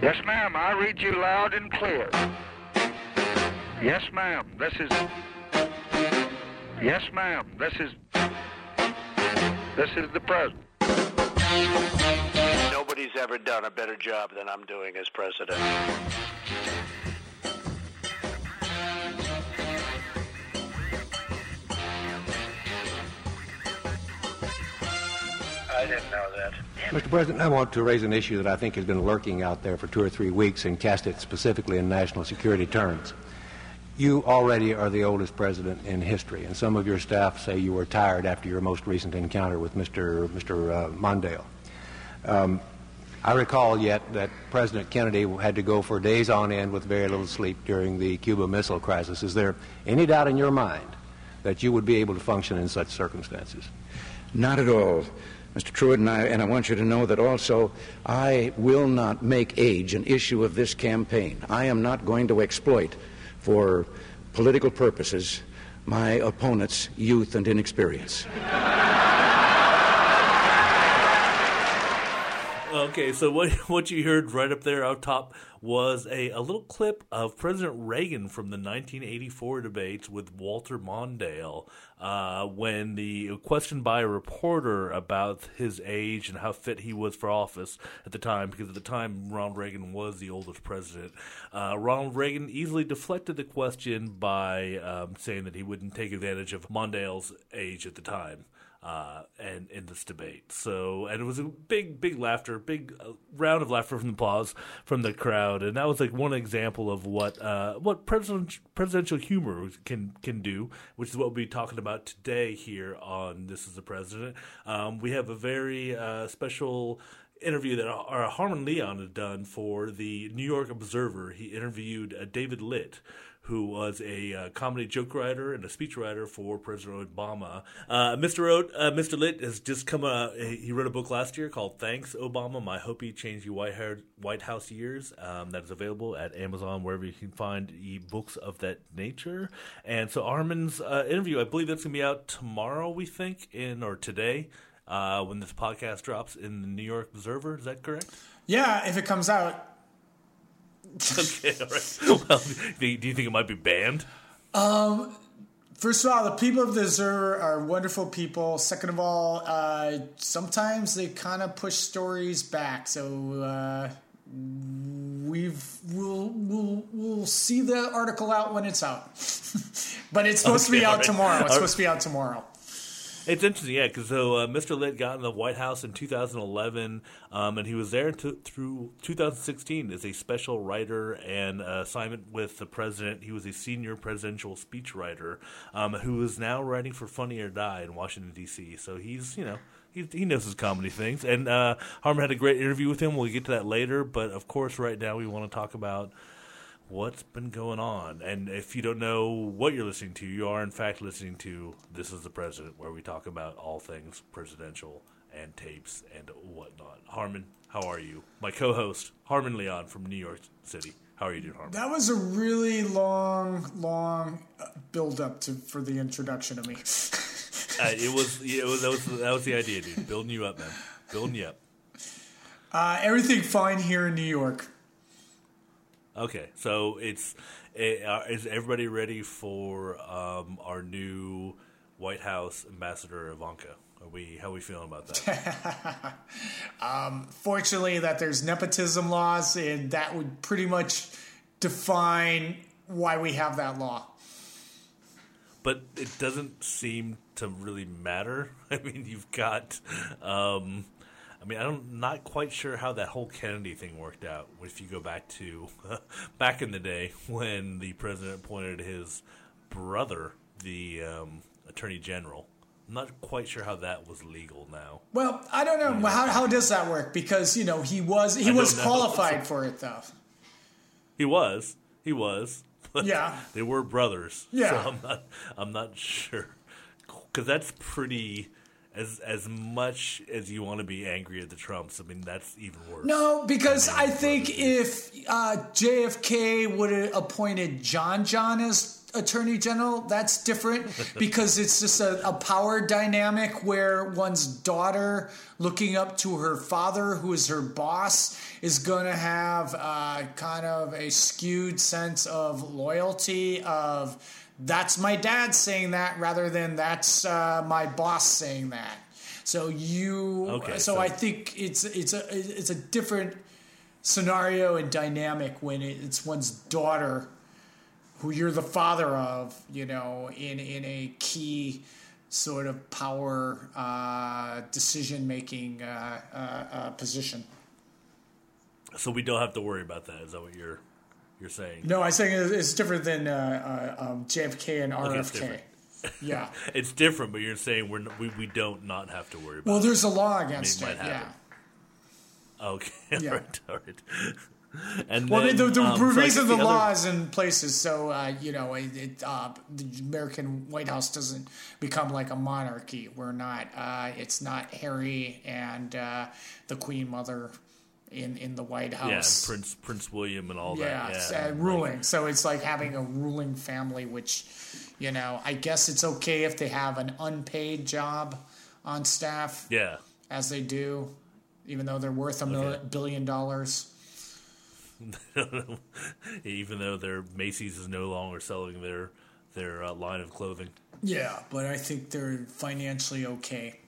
Yes, ma'am. I read you loud and clear. Yes, ma'am. This is. Yes, ma'am. This is. This is the president. Nobody's ever done a better job than I'm doing as president. I didn't know that. Mr. President, I want to raise an issue that I think has been lurking out there for two or three weeks and cast it specifically in national security terms. You already are the oldest president in history, and some of your staff say you were tired after your most recent encounter with Mr. Mr. Uh, Mondale. Um, I recall yet that President Kennedy had to go for days on end with very little sleep during the Cuba Missile Crisis. Is there any doubt in your mind that you would be able to function in such circumstances? Not at all. Mr. Trewhitt, and I, and I want you to know that also I will not make age an issue of this campaign. I am not going to exploit for political purposes my opponent's youth and inexperience. Okay, so what what you heard right up there out top was a, a little clip of President Reagan from the 1984 debates with Walter Mondale uh, when the questioned by a reporter about his age and how fit he was for office at the time, because at the time Ronald Reagan was the oldest president. Uh, Ronald Reagan easily deflected the question by um, saying that he wouldn't take advantage of Mondale's age at the time uh, and in this debate. So, and it was a big, big laughter, big uh, round of laughter from the applause from the crowd, and that was like one example of what uh, what president, presidential humor can can do, which is what we'll be talking about today here on This Is the President. Um, we have a very uh, special interview that Harmon Leon had done for the New York Observer. He interviewed uh, David Litt who was a uh, comedy joke writer and a speech writer for President Obama. Uh, Mr. Uh, Mr. Litt has just come. Uh, he wrote a book last year called "Thanks, Obama: My Hopey Changed You White, White House Years." Um, that is available at Amazon wherever you can find books of that nature. And so Harmon's uh, interview, I believe that's going to be out tomorrow. We think in or today. Uh, when this podcast drops in the New York Observer, is that correct? Yeah, if it comes out, okay, all right. Well, do you think it might be banned? Um, first of all, the people of the Observer are wonderful people. Second of all, uh, sometimes they kind of push stories back. So uh, we've we'll we'll we'll see the article out when it's out. but it's supposed okay, to be out right. tomorrow. It's supposed to be out tomorrow. It's interesting, yeah, because so uh, Mr. Litt got in the White House in 2011, um, and he was there through 2016 as a special writer and uh, assignment with the president. He was a senior presidential speechwriter um, who is now writing for Funny or Die in Washington D.C. So he's you know he, he knows his comedy things. And uh, had a great interview with him. We'll get to that later, but of course, right now we want to talk about what's been going on. And if you don't know what you're listening to, you are in fact listening to This is the President, where we talk about all things presidential and tapes and whatnot. Harmon, how are you? My co host, Harmon Leon from New York City. How are you doing, Harmon? That was a really long, long uh, build up to for the introduction to me. uh, it was, it was that was that was the idea, dude. Building you up, man. Building you up. Uh, everything fine here in New York. Okay, so it's it, uh, is everybody ready for um, our new White House ambassador Ivanka? Are we how are we feeling about that? um, fortunately, that there's nepotism laws, and that would pretty much define why we have that law. But it doesn't seem to really matter. I mean, you've got. Um, I mean, I'm not quite sure how that whole Kennedy thing worked out. If you go back to back in the day when the president appointed his brother, the um, attorney general. I'm not quite sure how that was legal now. Well, I don't know how, how does that work because you know he was he was qualified for it though. He was, he was. yeah, they were brothers. Yeah, so I'm not I'm not sure because that's pretty as as much as you want to be angry at the Trumps, I mean that's even worse. No, because I think if uh, JFK would have appointed John John as attorney general, that's different because it's just a, a, power dynamic where one's daughter looking up to her father, who is her boss, is going to have uh, kind of a skewed sense of loyalty of that's my dad saying that rather than that's uh, my boss saying that. So you, okay, so, so I think it's it's a it's a different scenario and dynamic when it's one's daughter who you're the father of, you know, in in a key sort of power uh, decision making uh, uh, uh, position. So we don't have to worry about that. Is that what you're you're saying? No, I'm saying it's different than uh, uh, um, JFK and RFK. Okay, yeah, it's different, but you're saying we're we, we don't not have to worry about. Well, there's a law against it. it yeah. Okay. Yeah. right. Right. And well, then, the, the um, reason so the, the law is in places so uh, you know it, it, uh, the American White House doesn't become like a monarchy. We're not. Uh, it's not Harry and uh, the Queen Mother in in the White House. Yeah, Prince Prince William and all yeah, that. Yeah, uh, ruling. So it's like having a ruling family, which you know, I guess it's okay if they have an unpaid job on staff. Yeah, as they do, even though they're worth a okay. billion dollars. even though their Macy's is no longer selling their their uh, line of clothing. Yeah, but I think they're financially okay.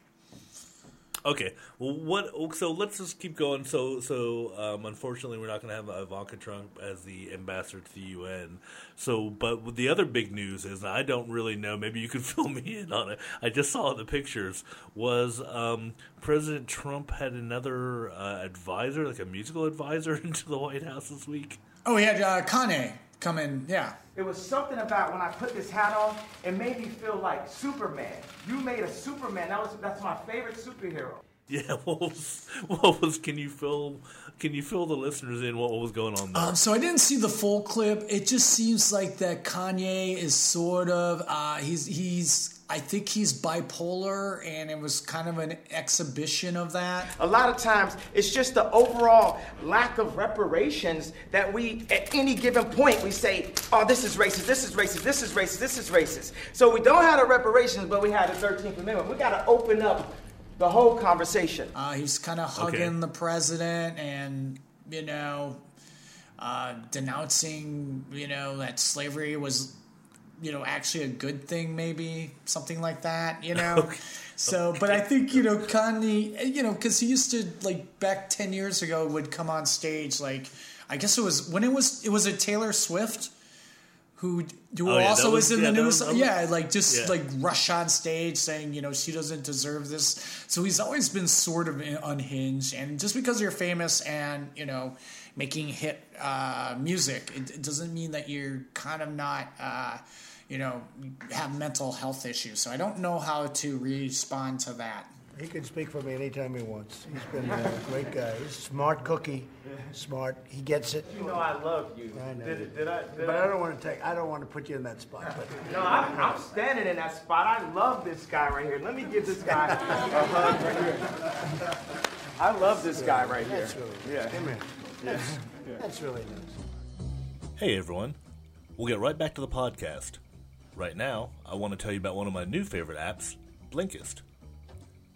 Okay. What? So let's just keep going. So, so um, unfortunately, we're not going to have Ivanka Trump as the ambassador to the UN. So, but the other big news is, I don't really know. Maybe you could fill me in on it. I just saw the pictures. Was um, President Trump had another uh, advisor, like a musical advisor, into the White House this week? Oh, he had uh, Kanye come in. Yeah. It was something about when I put this hat on, it made me feel like Superman. You made a Superman. That was that's my favorite superhero. Yeah, what was, what was? Can you fill? Can you fill the listeners in what was going on there? Um, so I didn't see the full clip. It just seems like that Kanye is sort of uh, he's he's I think he's bipolar, and it was kind of an exhibition of that. A lot of times, it's just the overall lack of reparations that we, at any given point, we say, oh, this is racist, this is racist, this is racist, this is racist. So we don't have the reparations, but we have the 13th Amendment. We got to open up the whole conversation. Uh, he's kind of hugging okay. the president and, you know, uh, denouncing, you know, that slavery was you know actually a good thing maybe something like that you know okay. so but i think you know kanye you know because he used to like back 10 years ago would come on stage like i guess it was when it was it was a taylor swift who who oh, yeah, also was, was, in yeah, the news was, yeah like just yeah. like rush on stage saying you know she doesn't deserve this so he's always been sort of unhinged and just because you're famous and you know making hit uh, music it, it, doesn't mean that you're kind of not uh, you know, have mental health issues. So I don't know how to respond to that. He can speak for me anytime he wants. He's been a great guy. He's a smart cookie, smart. He gets it. You know I love you. I know. Did, did I? Did but I, I, don't want to take. I don't want to put you in that spot. But. No, I'm, I'm, standing in that spot. I love this guy right here. Let me give this guy a hug right here. I love this guy right here. That's really yeah. Come here. That's, that's really nice. Hey everyone, we'll get right back to the podcast. Right now, I want to tell you about one of my new favorite apps, Blinkist.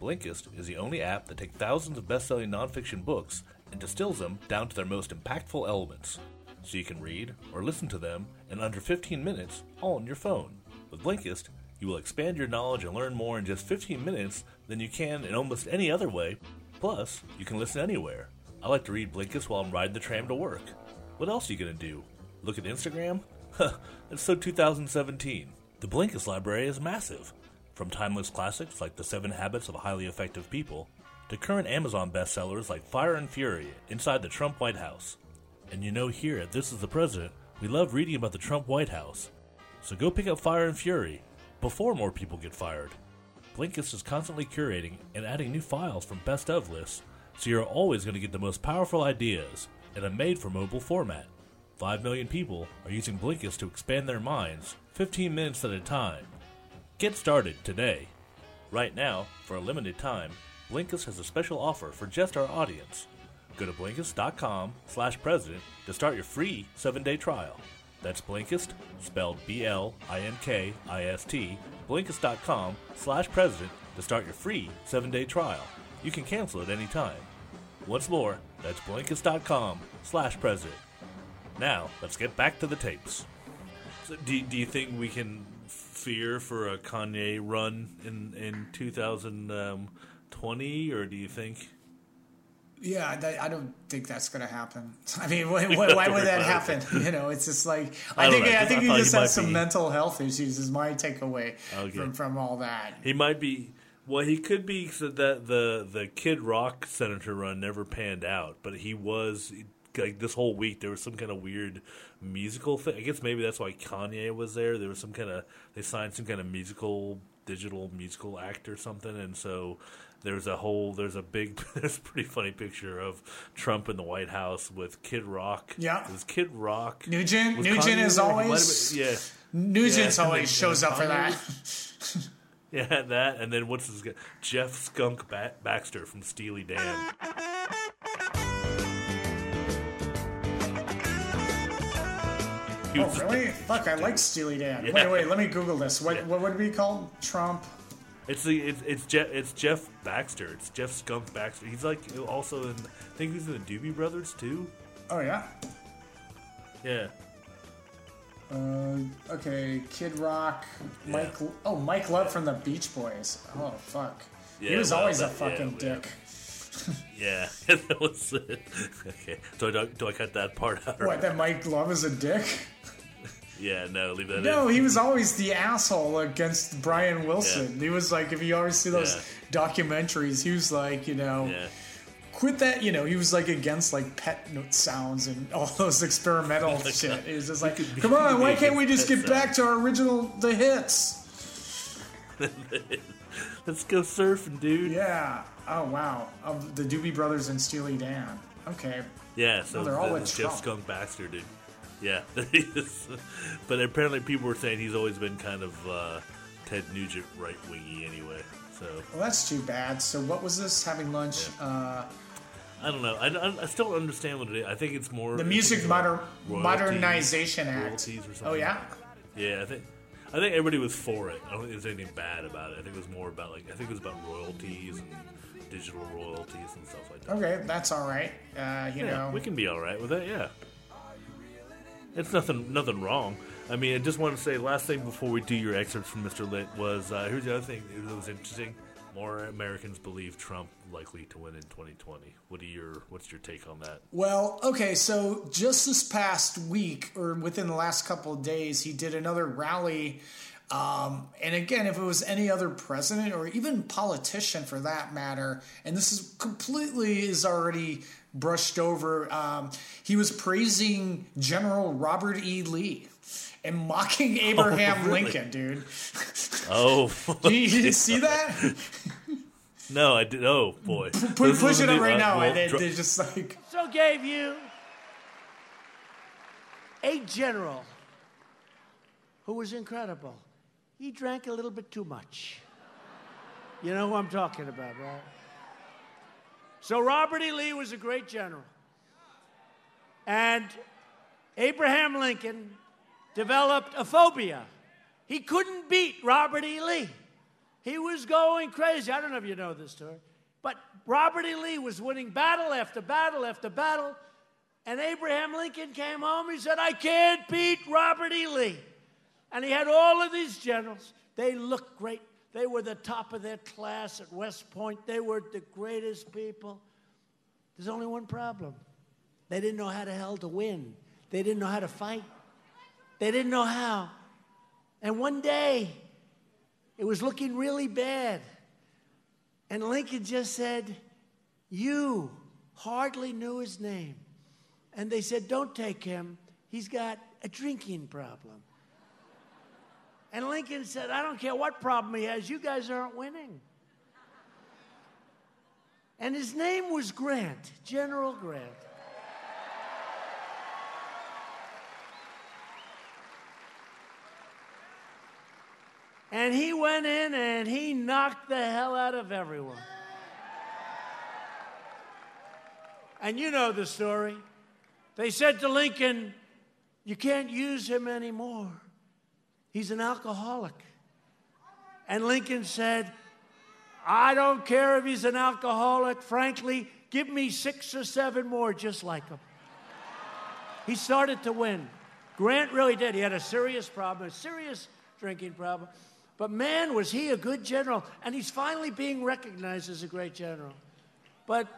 Blinkist is the only app that takes thousands of best selling nonfiction books and distills them down to their most impactful elements, so you can read or listen to them in under 15 minutes all on your phone. With Blinkist, you will expand your knowledge and learn more in just 15 minutes than you can in almost any other way. Plus, you can listen anywhere. I like to read Blinkist while I'm riding the tram to work. What else are you going to do? Look at Instagram? it's so 2017. The Blinkist library is massive. From timeless classics like The Seven Habits of Highly Effective People to current Amazon bestsellers like Fire and Fury Inside the Trump White House. And you know, here at This is the President, we love reading about the Trump White House. So go pick up Fire and Fury before more people get fired. Blinkist is constantly curating and adding new files from best of lists, so you're always going to get the most powerful ideas in a made for mobile format. 5 million people are using Blinkist to expand their minds 15 minutes at a time. Get started today. Right now, for a limited time, Blinkist has a special offer for just our audience. Go to Blinkist.com slash president to start your free 7-day trial. That's Blinkist, spelled B L I N K I S T, Blinkist.com slash president to start your free seven day trial. You can cancel at any time. Once more, that's Blinkist.com slash president. Now, let's get back to the tapes. So do, do you think we can fear for a Kanye run in, in 2020, or do you think. Yeah, I, I don't think that's going to happen. I mean, why, why, why would that happen? You know, it's just like I, I think know. I I think he he just might has some be- mental health issues. Is my takeaway Okay. from from all that. He might be. Well, he could be so that the the Kid Rock senator run never panned out, but he was like this whole week there was some kind of weird musical thing. I guess maybe that's why Kanye was there. There was some kind of they signed some kind of musical digital musical act or something, and so there's a whole there's a big there's a pretty funny picture of Trump in the White House with Kid Rock. Yeah. it was Kid Rock. Nugent, Was Nugent Kanye is there? He might have always been- yeah. Nugent's Yeah, always shows up for that. Yeah, that, and then what's his guy? Jeff Skunk ba- Baxter from Steely Dan. Oh, really? Fuck, I like Steely Dan. Yeah. Wait, wait, let me Google this. What Yeah. what would it be called? Trump. It's the it's it's Jeff it's Jeff Baxter. It's Jeff Skunk Baxter. He's like also in I think he's in the Doobie Brothers too. Oh yeah. Yeah. Uh, okay, Kid Rock, Mike. Oh, Mike Love from the Beach Boys. Oh fuck. he was well, always a that- yeah, fucking yeah. dick. Yeah, that was it. Okay, do I, do I cut that part out? What? That Mike Love is a dick? Yeah, no, leave that No, in. he was always the asshole against Brian Wilson. He was like, if you always see those documentaries, he was like, you know, Yeah. quit that. You know, he was like against like pet note sounds and all those experimental oh shit. He was just like, come on, why can't we just get back to our original the hits? Let's go surfing, dude. Yeah. Oh wow. Of the Doobie Brothers and Steely Dan. Okay. Yeah, so Oh, they're all the- with Jeff Skunk Baxter, dude. Yeah, but apparently people were saying he's always been kind of uh, Ted Nugent right wingy anyway. So Well, that's too bad. So what was this? Having lunch? Uh, I don't know. I, I, still don't understand what it is. I think it's more the Music moder- Modernization Act. Oh yeah. Yeah, I think I think everybody was for it. I don't think there's anything bad about it. I think it was more about like I think it was about royalties and digital royalties and stuff like that. Okay, that's all right. Uh, you yeah, know, we can be all right with it. Yeah, it's nothing nothing wrong. I mean, I just want to say last thing before we do your excerpts from Mr. Litt was uh, here's the other thing that was interesting. More Americans believe Trump likely to win in 2020. What are your what's your take on that? Well, okay, so just this past week, or within the last couple of days, he did another rally. Um, and again, if it was any other president or even politician for that matter, and this is completely is already brushed over, um, he was praising General Robert E. Lee and mocking Abraham really? Lincoln, dude. Oh, Did you, you see that? no, I did. Oh boy, Put, This push it up right uh, now, well, and they, dr- they're just like, So gave you a general who was incredible. He drank a little bit too much. You know who I'm talking about, right? So Robert E. Lee was a great general. And Abraham Lincoln developed a phobia. He couldn't beat Robert E. Lee. He was going crazy. I don't know if you know this story, but Robert E. Lee was winning battle after battle after battle. And Abraham Lincoln came home. He said, I can't beat Robert E. Lee. And he had all of these generals. They looked great. They were the top of their class at West Point. They were the greatest people. There's only one problem they didn't know how the hell to win, they didn't know how to fight, they didn't know how. And one day, it was looking really bad. And Lincoln just said, You hardly knew his name. And they said, Don't take him. He's got a drinking problem. And Lincoln said, I don't care what problem he has, you guys aren't winning. And his name was Grant, General Grant. And he went in and he knocked the hell out of everyone. And you know the story. They said to Lincoln, You can't use him anymore. He's an alcoholic. And Lincoln said, I don't care if he's an alcoholic. Frankly, give me six or seven more just like him. He started to win. Grant really did. He had a serious problem, a serious drinking problem. But man, was he a good general. And he's finally being recognized as a great general. But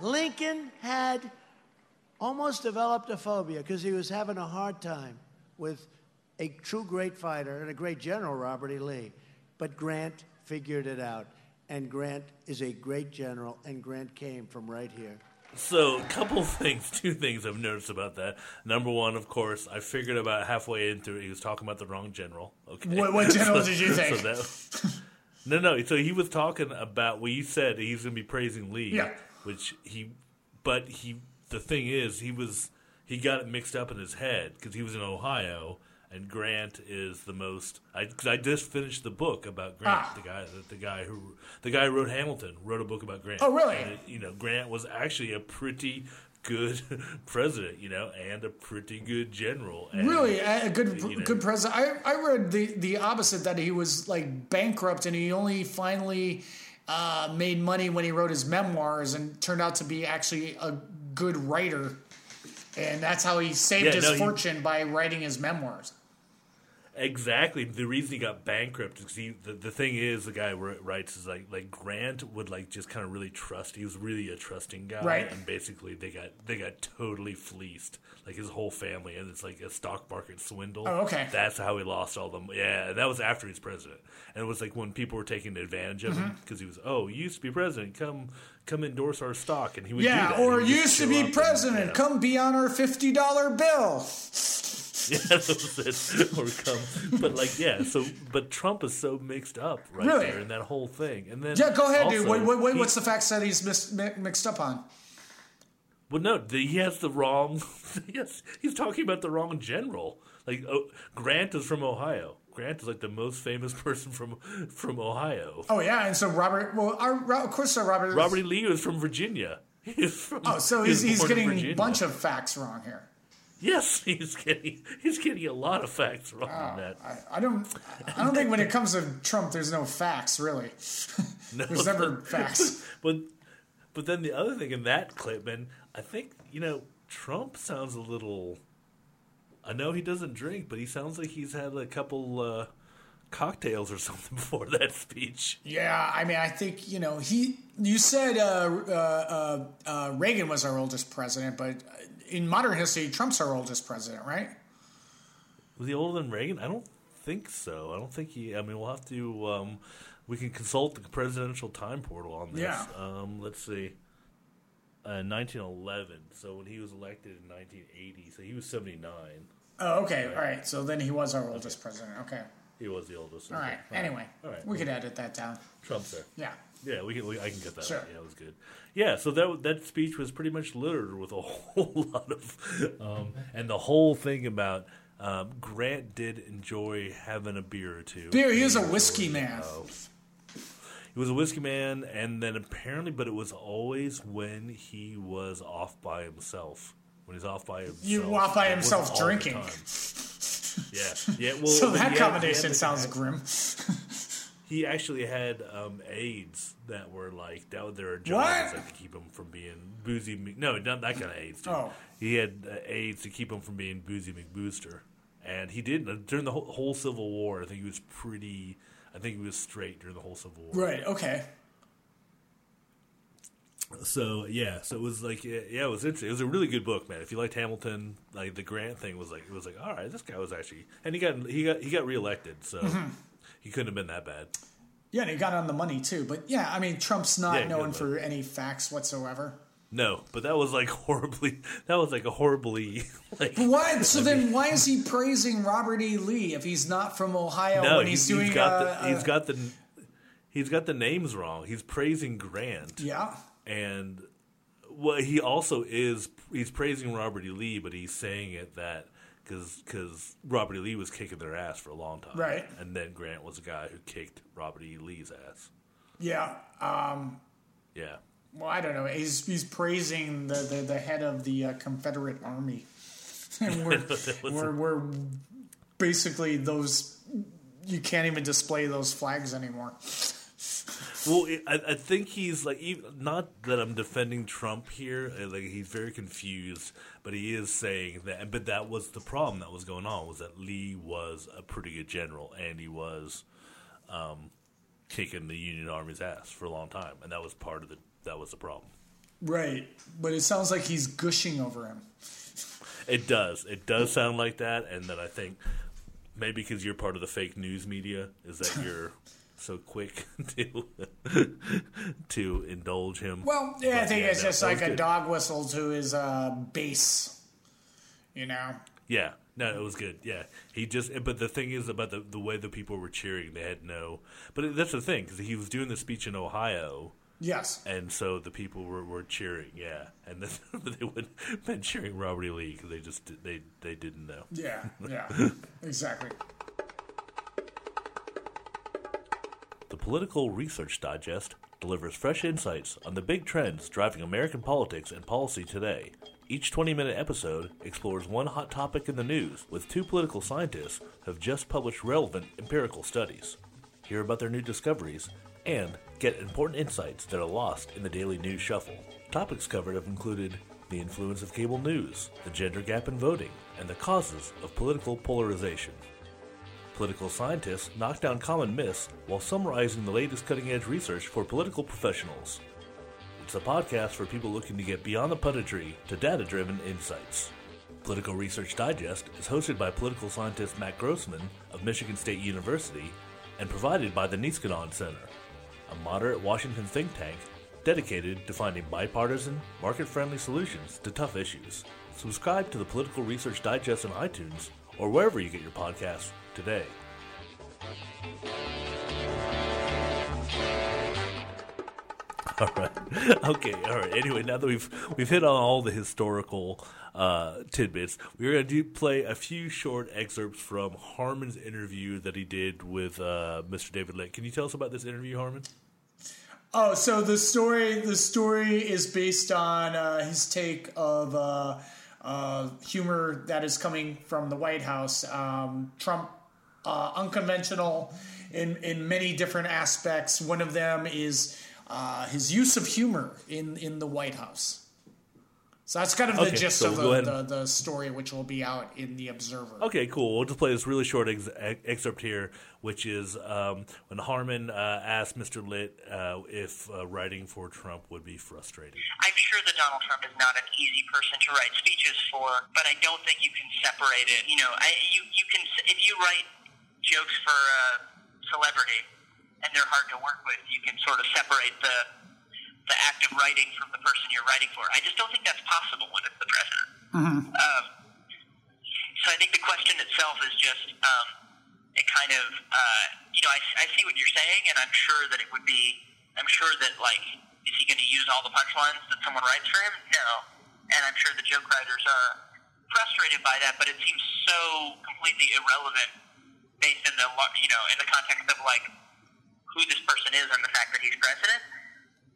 Lincoln had almost developed a phobia because he was having a hard time with a true great fighter and a great general, Robert E. Lee. But Grant figured it out. And Grant is a great general, and Grant came from right here. So, a couple things, two things I've noticed about that. Number one, of course, I figured about halfway into it, he was talking about the wrong general. Okay, What, what general So- did you think? so that- no, no. So he was talking about what you said. He's going to be praising Lee, Yeah. which he, but he. The thing is, he was he got it mixed up in his head because he was in Ohio, and Grant is the most. I cause I just finished the book about Grant, Ah. the guy, the, the guy who the guy who wrote Hamilton, wrote a book about Grant. Oh, really? And it- you know, Grant was actually a pretty good president, you know, and a pretty good general. And, Really, a good you know, good president. I, I read the the opposite that he was like bankrupt and he only finally uh, made money when he wrote his memoirs and turned out to be actually a good writer, and that's how he saved Yeah, his no, he- fortune by writing his memoirs. Exactly. The reason he got bankrupt is he, the, the thing is the guy writes is like like Grant would like just kind of really trust. He was really a trusting guy, Right. and basically they got they got totally fleeced, like his whole family, and it's like a stock market swindle. Oh, okay. That's how he lost all them. Yeah, that was after he's president, and it was like when people were taking advantage of Mm-hmm. him because he was oh you used to be president, come come endorse our stock, and he would Yeah, do that. or used to be up and, president. yeah. Come be on our fifty dollar bill. Yeah, that was it. Or come, but like, yeah. So, but Trump is so mixed up right Really? there in that whole thing. And then, Yeah, go ahead, dude. Wait, wait, wait, he- what's the facts that he's mis- mixed up on? Well, no, the, he has the wrong. yes, he's talking about the wrong general. Like oh, Grant is from Ohio. Grant is like the most famous person from from Ohio. Oh yeah, and so Robert. Well, our, of course, so Robert. Robert. Lee was from Virginia. From, Oh, so he he's, he's getting a bunch of facts wrong here. Yes, he's getting he's getting a lot of facts wrong in that. I, I don't. I don't think when it comes to Trump, there's no facts really. No, There's never facts. But but then the other thing in that clip, and I think you know Trump sounds a little. I know he doesn't drink, but he sounds like he's had a couple uh, cocktails or something before that speech. Yeah, I mean, I think you know he. You said uh, uh, uh, uh, Reagan was our oldest president, but in modern history, Trump's our oldest president, right? Was he older than Reagan? I don't think so. I don't think he. I mean, we'll have to. Um, we can consult the presidential time portal on this. Yeah. Um, let's see. Uh, 1911. So when he was elected in 1980, so he was 79. Oh, okay, all right. So then he was our oldest president. Okay, He was the oldest. all Okay. Anyway, All right. we could edit that down. Trump's there. Yeah. Yeah, we can. We, I can get that. Sure. Out. Yeah, it was good. Yeah, so that that speech was pretty much littered with a whole lot of, um, and the whole thing about um, Grant did enjoy having a beer or two. Beer, he is a whiskey man. uh, He was a whiskey man, and then apparently, but it was always when he was off by himself. When he's off by himself, You off by himself drinking. Yeah, yeah. Well, so that combination sounds grim. he actually had um, AIDS that were like that. Were are jobs like, to keep him from being boozy. Mc- No, not that kind of AIDS. Dude. Oh. he had uh, AIDS to keep him from being boozy McBooster, and he did uh, during the whole, whole Civil War. I think he was pretty. I think he was straight during the whole Civil War. Right. Okay. So yeah, so it was like yeah, yeah, it was interesting. It was a really good book, man. If you liked Hamilton, like the Grant thing was like it was like all right, this guy was actually, and he got he got he got reelected, so Mm-hmm. He couldn't have been that bad. Yeah, and he got on the money too. But yeah, I mean, Trump's not Yeah, known for any facts whatsoever. No, but that was like horribly. That was like a horribly like. But why? So then, why is he praising Robert E. Lee if he's not from Ohio No, when he's, doing? got uh, the he's uh, got the he's got the names wrong. He's praising Grant, yeah. and well, he also is he's praising Robert E. Lee, but he's saying it that because Robert E. Lee was kicking their ass for a long time, Right. And then Grant was the guy who kicked Robert E. Lee's ass. Yeah. Um, Yeah, well, I don't know. He's he's praising the the, the head of the uh, Confederate Army. and we're, we're, we're basically those. You can't even display those flags anymore. Well, I, I think he's like, not that I'm defending Trump here. Like he's very confused, but he is saying that. But that was the problem that was going on was that Lee was a pretty good general, and he was um, kicking the Union Army's ass for a long time, and that was part of the that was the problem. Right, but it sounds like he's gushing over him. It does. It does sound like that, and then I think maybe because you're part of the fake news media, is that you're so quick to to indulge him. Well, yeah, I But think it's no, just that like a good. dog whistle to his uh, base. You know. Yeah, no, it was good. Yeah, he just. But the thing is about the the way the people were cheering, they had no. But that's the thing because he was doing the speech in Ohio. Yes. And so the people were, were cheering, yeah, and then they would have been cheering Robert E. Lee because they just they they didn't know. Yeah. Yeah. exactly. The Political Research Digest delivers fresh insights on the big trends driving American politics and policy today. Each 20 minute episode explores one hot topic in the news with two political scientists who have just published relevant empirical studies. Hear about their new discoveries and get important insights that are lost in the daily news shuffle. Topics covered have included the influence of cable news, the gender gap in voting, and the causes of political polarization. Political scientists knock down common myths while summarizing the latest cutting edge research for political professionals. It's a podcast for people looking to get beyond the punditry to data driven insights. Political Research Digest is hosted by political scientist Matt Grossmann of Michigan State University and provided by the Niskanen Center, a moderate Washington think tank dedicated to finding bipartisan, market friendly solutions to tough issues. Subscribe to the Political Research Digest on iTunes or wherever you get your podcasts today. All right. Okay. All right. Anyway, now that we've we've hit on all the historical uh, tidbits, we're going to play a few short excerpts from Harmon's interview that he did with uh, Mr. David Lake. Can you tell us about this interview, Harmon? Oh, so the story the story is based on uh, his take of uh, humor that is coming from the White House. Um, Trump uh, unconventional in in many different aspects. One of them is uh, his use of humor in in the White House. So that's kind of the Okay, gist so of we'll go the, the, the story, which will be out in the Observer. Okay, cool. We'll just play this really short ex- ex- excerpt here, which is um, when Harmon uh, asked Mr. Litt uh, if uh, writing for Trump would be frustrating. I'm sure that Donald Trump is not an easy person to write speeches for, but I don't think you can separate it. You know, I, you you can if you write jokes for a celebrity and they're hard to work with, you can sort of separate the the act of writing from the person you're writing for. I just don't think that's possible when it's the president. Um, so I think the question itself is just um, it kind of uh, you know I, I see what you're saying, and I'm sure that it would be I'm sure that like is he going to use all the punchlines that someone writes for him? No, and I'm sure the joke writers are frustrated by that, but it seems so completely irrelevant based in the you know in the context of like who this person is and the fact that he's president.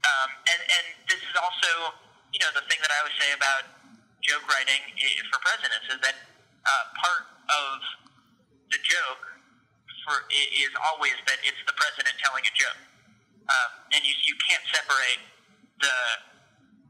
Um, and and this is also you know the thing that I always say about joke writing for presidents is that uh, part of the joke for is always that it's the president telling a joke, um, and you you can't separate the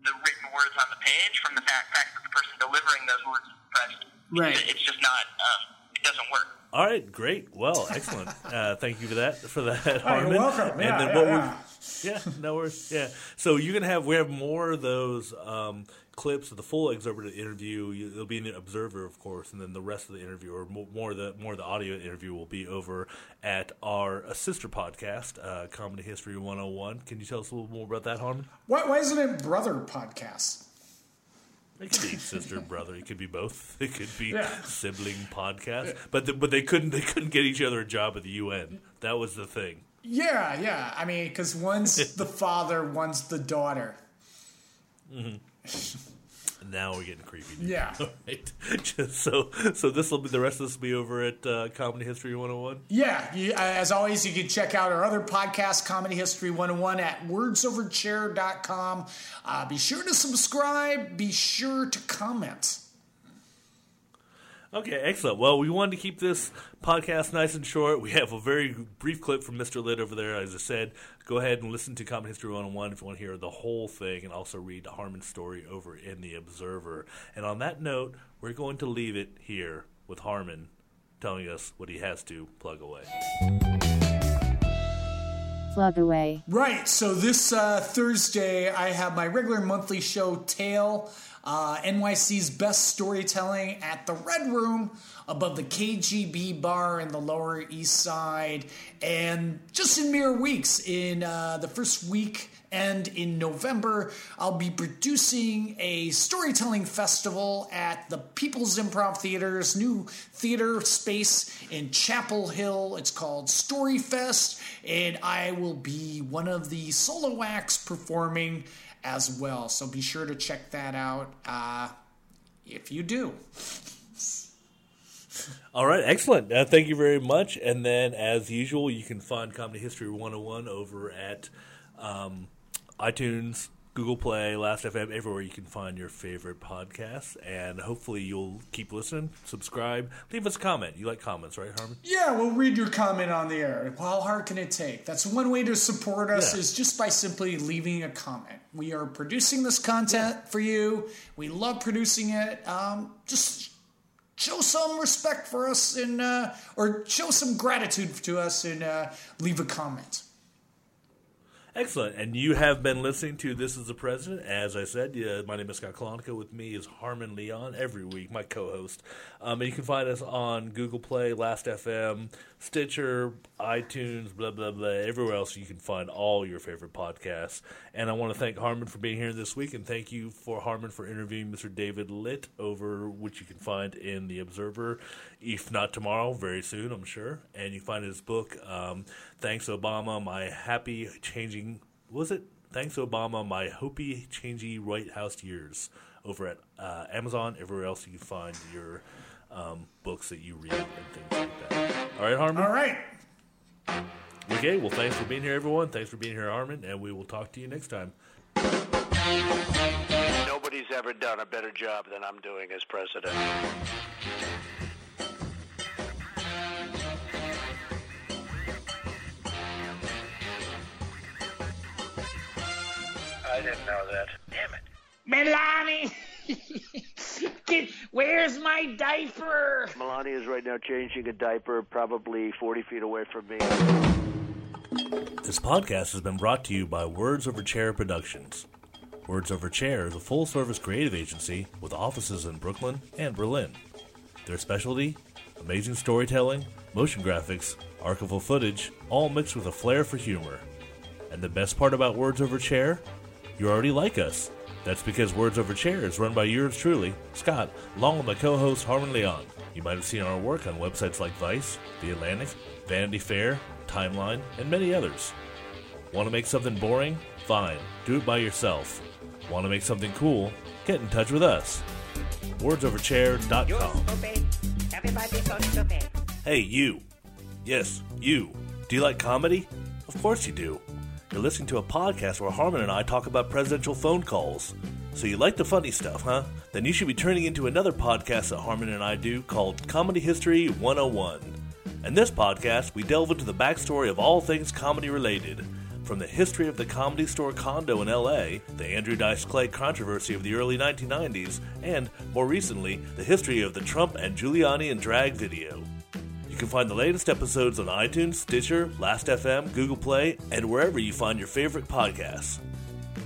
the written words on the page from the fact, fact that the person delivering those words is the president. Right. It's, it's just not. Um, it doesn't work. All right, great. Well, excellent. uh, thank you for that. For that, Oh, Harmon. you're welcome. Yeah, and then yeah, what yeah. we yeah, no worries. Yeah. So you're gonna have we have more of those um, clips of the full excerpt interview. You, it'll be in the Observer, of course, and then the rest of the interview, or more, the more of the audio interview, will be over at our sister podcast, uh, Comedy History 101. Can you tell us a little more about that, Harmon? Why, why isn't it Brother Podcast? It could be sister and brother. It could be both. It could be Yeah. sibling podcast. But the, but they couldn't they couldn't get each other a job at the UN. That was the thing. Yeah, yeah. I mean, because one's the father, one's the daughter. Mm-hmm. Now we're getting creepy. dude. Yeah. All right. Just so so this will be the rest of this will be over at uh, Comedy History 101. Yeah, you, uh, as always, you can check out our other podcast, Comedy History 101, at wordsoverchair.com. Uh, be sure to subscribe. Be sure to comment. Okay, excellent. Well, we wanted to keep this podcast nice and short. We have a very brief clip from Mr. Litt over there. As I said, go ahead and listen to Comedy History 101 if you want to hear the whole thing and also read Harmon's story over in The Observer. And on that note, we're going to leave it here with Harmon telling us what he has to plug away. Plug away. Right. So this uh, Thursday, I have my regular monthly show, Tale, uh, NYC's best storytelling at the Red Room above the KGB bar in the Lower East Side. And just in mere weeks, in uh, the first week and in November, I'll be producing a storytelling festival at the People's Improv Theater's new theater space in Chapel Hill. It's called Storyfest, and I will be one of the solo acts performing as well. So be sure to check that out uh, if you do. All right, excellent. Uh, thank you very much. And then, as usual, you can find Comedy History 101 over at um, iTunes, Google Play, Last.fm, everywhere you can find your favorite podcasts. And hopefully, you'll keep listening, subscribe, leave us a comment. You like comments, right, Harmon? Yeah, we'll read your comment on the air. How hard can it take? That's one way to support us Yeah. is just by simply leaving a comment. We are producing this content for you. We love producing it. Um, just show some respect for us and uh, or show some gratitude to us and uh, leave a comment. Excellent. And you have been listening to This is the President. As I said, my name is Scott Kalonka. With me is Harmon Leon every week, my co host. Um, and you can find us on Google Play, Last.fm, Stitcher, iTunes, blah, blah, blah, everywhere else you can find all your favorite podcasts. And I want to thank Harmon for being here this week. And thank you for Harmon for interviewing Mr. David Litt over which you can find in The Observer, if not tomorrow, very soon, I'm sure. And you find his book, um, Thanks Obama, My Happy Changing was it? Thanks Obama, my Hopey Changey White House years over at uh, Amazon, everywhere else you can find your um, books that you read and things like that. All right, Harmon. All right. Okay. Well, thanks for being here, everyone. Thanks for being here, Harmon, and we will talk to you next time. Nobody's ever done a better job than I'm doing as president. Didn't know that. Damn it. Melanie! Get, where's my diaper? Melania is right now changing a diaper, probably 40 feet away from me. This podcast has been brought to you by Words Over Chair Productions. Words Over Chair is a full service creative agency with offices in Brooklyn and Berlin. Their specialty? Amazing storytelling, motion graphics, archival footage, all mixed with a flair for humor. And the best part about Words Over Chair? You already like us. That's because Words Over Chair is run by yours truly, Scott, along with my co host Harmon Leon. You might have seen our work on websites like Vice, The Atlantic, Vanity Fair, Timeline, and many others. Want to make something boring? Fine, do it by yourself. Want to make something cool? Get in touch with us. WordsOverChair.com. Everybody's so stupid. Hey, you. Yes, you. Do you like comedy? Of course you do. You're listening to a podcast where Harmon and I talk about presidential phone calls. So you like the funny stuff, huh? Then you should be turning into another podcast that Harmon and I do called Comedy History 101. In this podcast, we delve into the backstory of all things comedy related. From the history of the comedy store condo in LA, the Andrew Dice Clay controversy of the early 1990s, and, more recently, the history of the Trump and Giuliani and drag video. You can find the latest episodes on iTunes, Stitcher, Last.fm, Google Play, and wherever you find your favorite podcasts.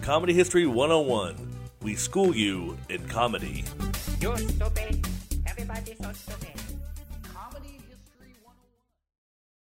Comedy History 101. We school you in comedy. You're stupid. Everybody's so stupid.